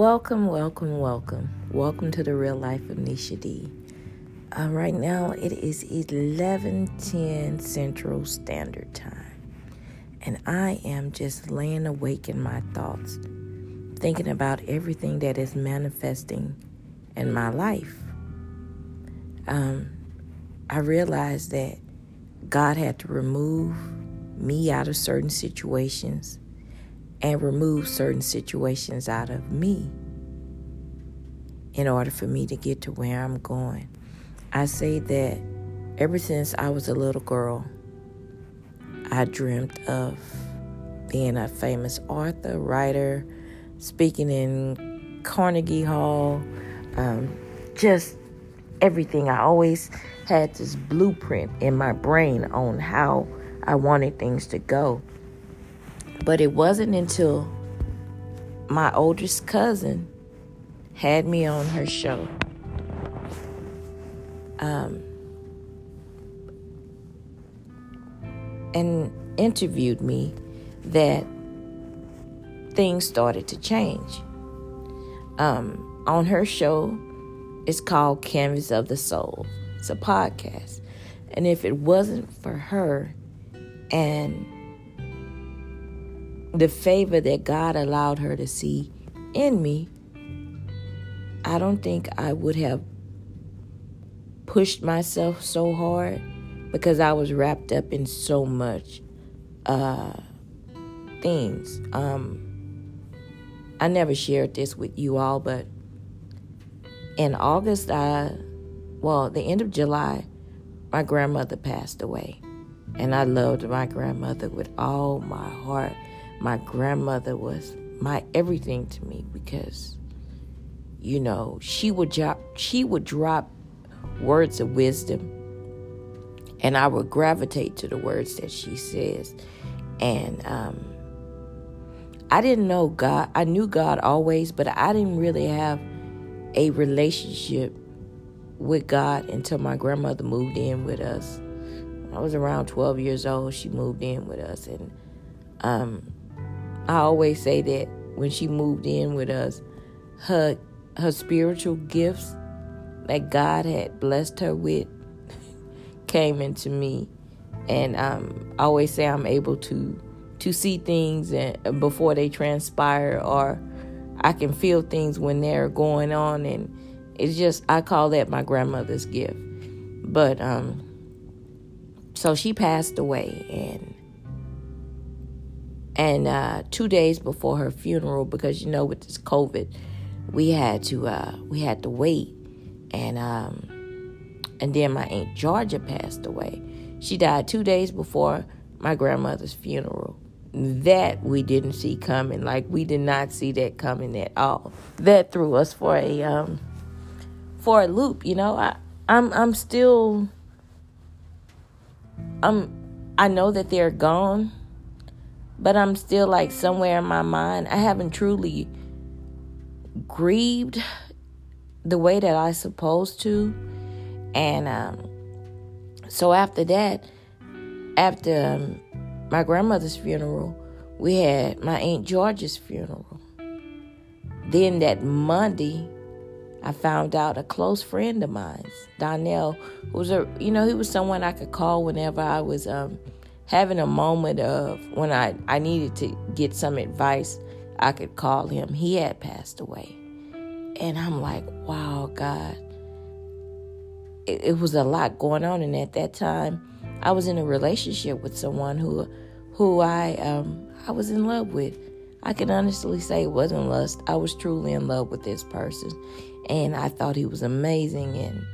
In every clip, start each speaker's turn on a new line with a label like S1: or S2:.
S1: Welcome, welcome, welcome. Welcome to the real life of Nisha D. Uh, right now it is 11:10 Central Standard Time, and I am just laying awake in my thoughts, thinking about everything that is manifesting in my life. Um, I realized that God had to remove me out of certain situations and remove certain situations out of me in order for me to get to where I'm going. I say that ever since I was a little girl, I dreamt of being a famous author, writer, speaking in Carnegie Hall, um, just everything. I always had this blueprint in my brain on how I wanted things to go. But it wasn't until my oldest cousin had me on her show. Um, and interviewed me that things started to change. Um, on her show, it's called Canvas of the Soul. It's a podcast. And if it wasn't for her and the favor that God allowed her to see in me, I don't think I would have pushed myself so hard because I was wrapped up in so much uh, things. Um, I never shared this with you all, but in August, I, well, the end of July, my grandmother passed away. And I loved my grandmother with all my heart my grandmother was my everything to me because you know she would drop she would drop words of wisdom and I would gravitate to the words that she says. And um, I didn't know God I knew God always but I didn't really have a relationship with God until my grandmother moved in with us. I was around 12 years old she moved in with us and um, I always say that when she moved in with us, her her spiritual gifts that God had blessed her with came into me, and um, I always say I'm able to to see things and before they transpire, or I can feel things when they're going on, and it's just I call that my grandmother's gift. But um, so she passed away, and and uh, two days before her funeral, because you know with this COVID, we had to uh, we had to wait, and um, and then my aunt Georgia passed away. She died two days before my grandmother's funeral. That we didn't see coming. Like we did not see that coming at all. That threw us for a um, for a loop. You know, I I'm I'm still I'm I know that they're gone but I'm still like somewhere in my mind. I haven't truly grieved the way that I supposed to. And um, so after that, after um, my grandmother's funeral, we had my Aunt George's funeral. Then that Monday, I found out a close friend of mine, Donnell, who was a you know he was someone I could call whenever I was um, having a moment of when I, I needed to get some advice, I could call him. He had passed away. And I'm like, wow, God. It, it was a lot going on. And at that time, I was in a relationship with someone who who I um I was in love with. I can honestly say it wasn't lust. I was truly in love with this person. And I thought he was amazing and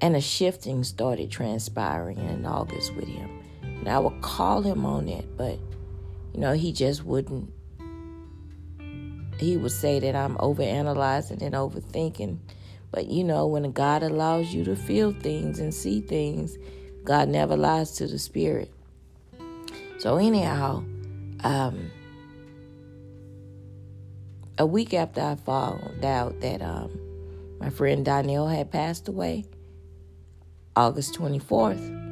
S1: and a shifting started transpiring in August with him. And I would call him on it, but you know, he just wouldn't. He would say that I'm overanalyzing and overthinking. But you know, when God allows you to feel things and see things, God never lies to the spirit. So anyhow, um, a week after I found out that um, my friend Donnell had passed away, August 24th, I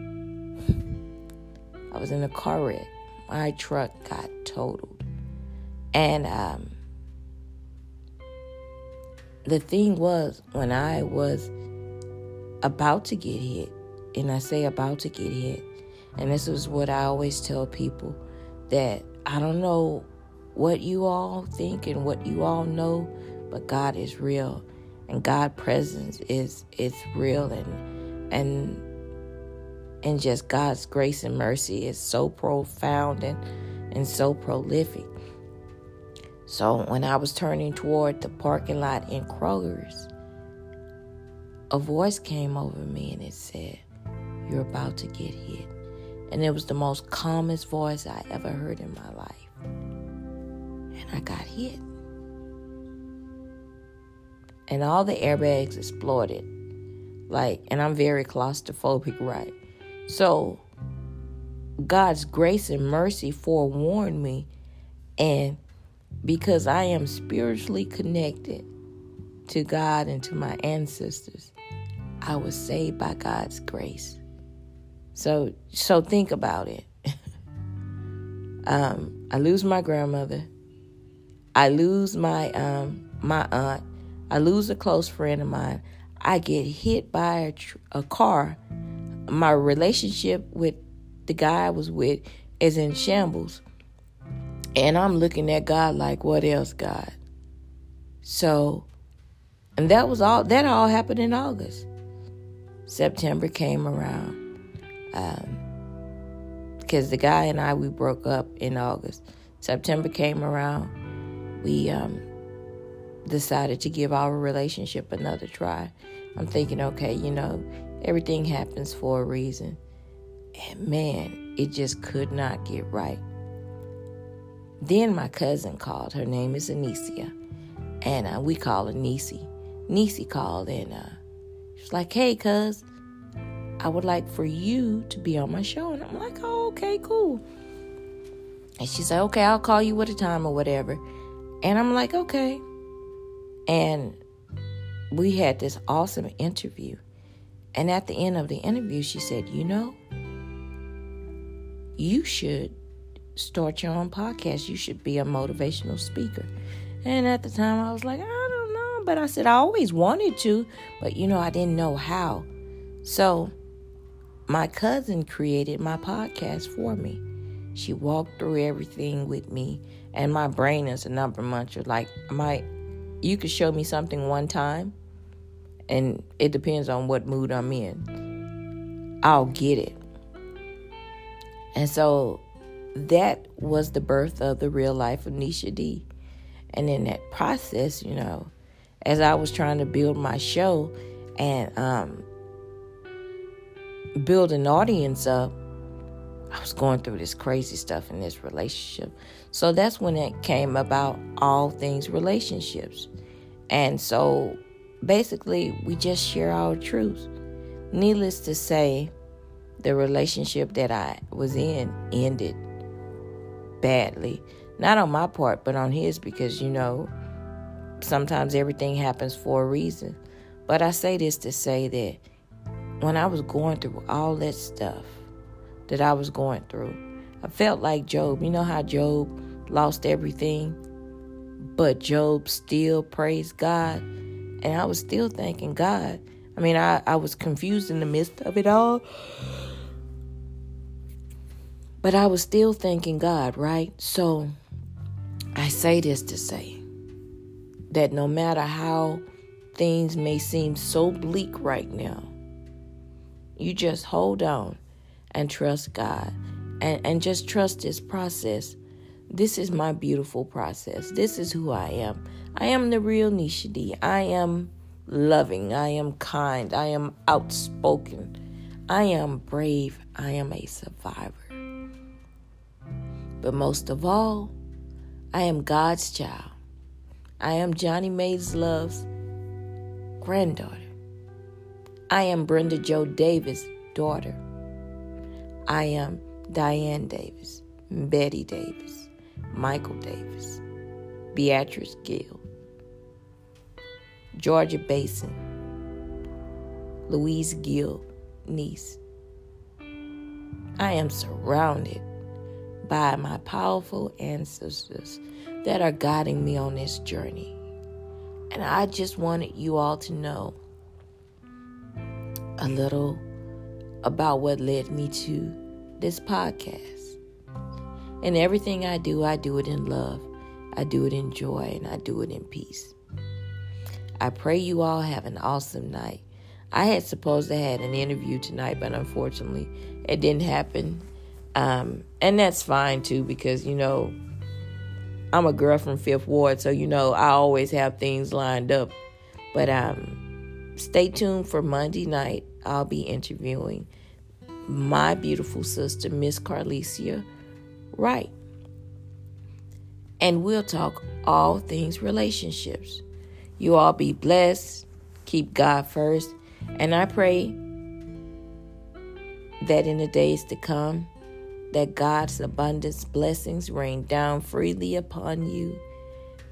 S1: was in a car wreck. My truck got totaled. And um, the thing was, when I was about to get hit, and I say about to get hit, and this is what I always tell people that I don't know what you all think and what you all know, but God is real, and God' presence is is real, and and and just God's grace and mercy is so profound and and so prolific. So when I was turning toward the parking lot in Kroger's, a voice came over me and it said, You're about to get hit. And it was the most calmest voice I ever heard in my life. And I got hit. And all the airbags exploded. Like, and I'm very claustrophobic, right? So, God's grace and mercy forewarned me. And because I am spiritually connected to God and to my ancestors, I was saved by God's grace. So so think about it. um, I lose my grandmother. I lose my um, my aunt. I lose a close friend of mine. I get hit by a, tr- a car. My relationship with the guy I was with is in shambles. And I'm looking at God like, what else, God? So, and that was all, that all happened in August. September came around. Um, because the guy and I, we broke up in August. September came around. We um, decided to give our relationship another try. I'm thinking, okay, you know, everything happens for a reason. And man, it just could not get right. Then my cousin called. Her name is Anicia. And uh, we call her Nisi. Nisi called and uh, she was like, hey, cuz, I would like for you to be on my show. And I'm like, oh, okay, cool. And she said, okay, I'll call you at a time or whatever. And I'm like, okay. And we had this awesome interview. And at the end of the interview, she said, you know, you should start your own podcast. You should be a motivational speaker. And at the time, I was like, I don't know. But I said, I always wanted to, but you know, I didn't know how. So my cousin created my podcast for me. She walked through everything with me, and my brain is a number muncher. Like, my, you could show me something one time, and it depends on what mood I'm in. I'll get it. And so that was the birth of the real life of Nisha D. And in that process, you know, as I was trying to build my show and um, build an audience up, I was going through this crazy stuff in this relationship. So that's when it came about all things relationships. And so basically, we just share our truths. Needless to say, the relationship that I was in ended badly. Not on my part, but on his because, you know, sometimes everything happens for a reason. But I say this to say that when I was going through all that stuff that I was going through, I felt like Job. You know how Job lost everything, but Job still praised God. And I was still thanking God. I mean, I, I was confused in the midst of it all. But I was still thanking God, right? So I say this to say that no matter how things may seem so bleak right now, you just hold on and trust God and, and just trust this process. This is my beautiful process. This is who I am. I am the real Nisha D. I am loving. I am kind. I am outspoken. I am brave. I am a survivor. But most of all, I am God's child. I am Johnny Mays Love's granddaughter. I am Brenda Joe Davis' daughter. I am Diane Davis, Betty Davis, Michael Davis, Beatrice Gill, Georgia Basin, Louise Gill, niece. I am surrounded by my powerful ancestors that are guiding me on this journey. And I just wanted you all to know a little about what led me to this podcast. And everything I do, I do it in love. I do it in joy and I do it in peace. I pray you all have an awesome night. I had supposed to have an interview tonight, but unfortunately, it didn't happen. Um, and that's fine too, because you know, I'm a girl from Fifth Ward, so you know I always have things lined up. But um, stay tuned for Monday night. I'll be interviewing my beautiful sister, Miss Carlicia Wright. And we'll talk all things relationships. You all be blessed. Keep God first. And I pray that in the days to come, that God's abundance blessings rain down freely upon you.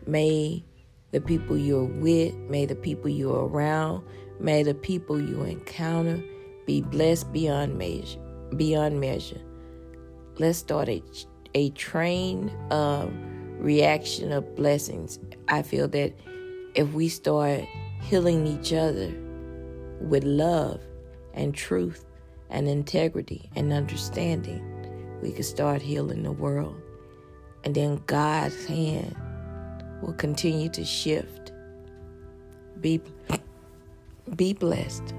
S1: May the people you're with, may the people you're around, may the people you encounter be blessed beyond measure. Beyond measure. Let's start a, a train of reaction of blessings. I feel that if we start healing each other with love and truth and integrity and understanding, we can start healing the world. And then God's hand will continue to shift. Be, be blessed.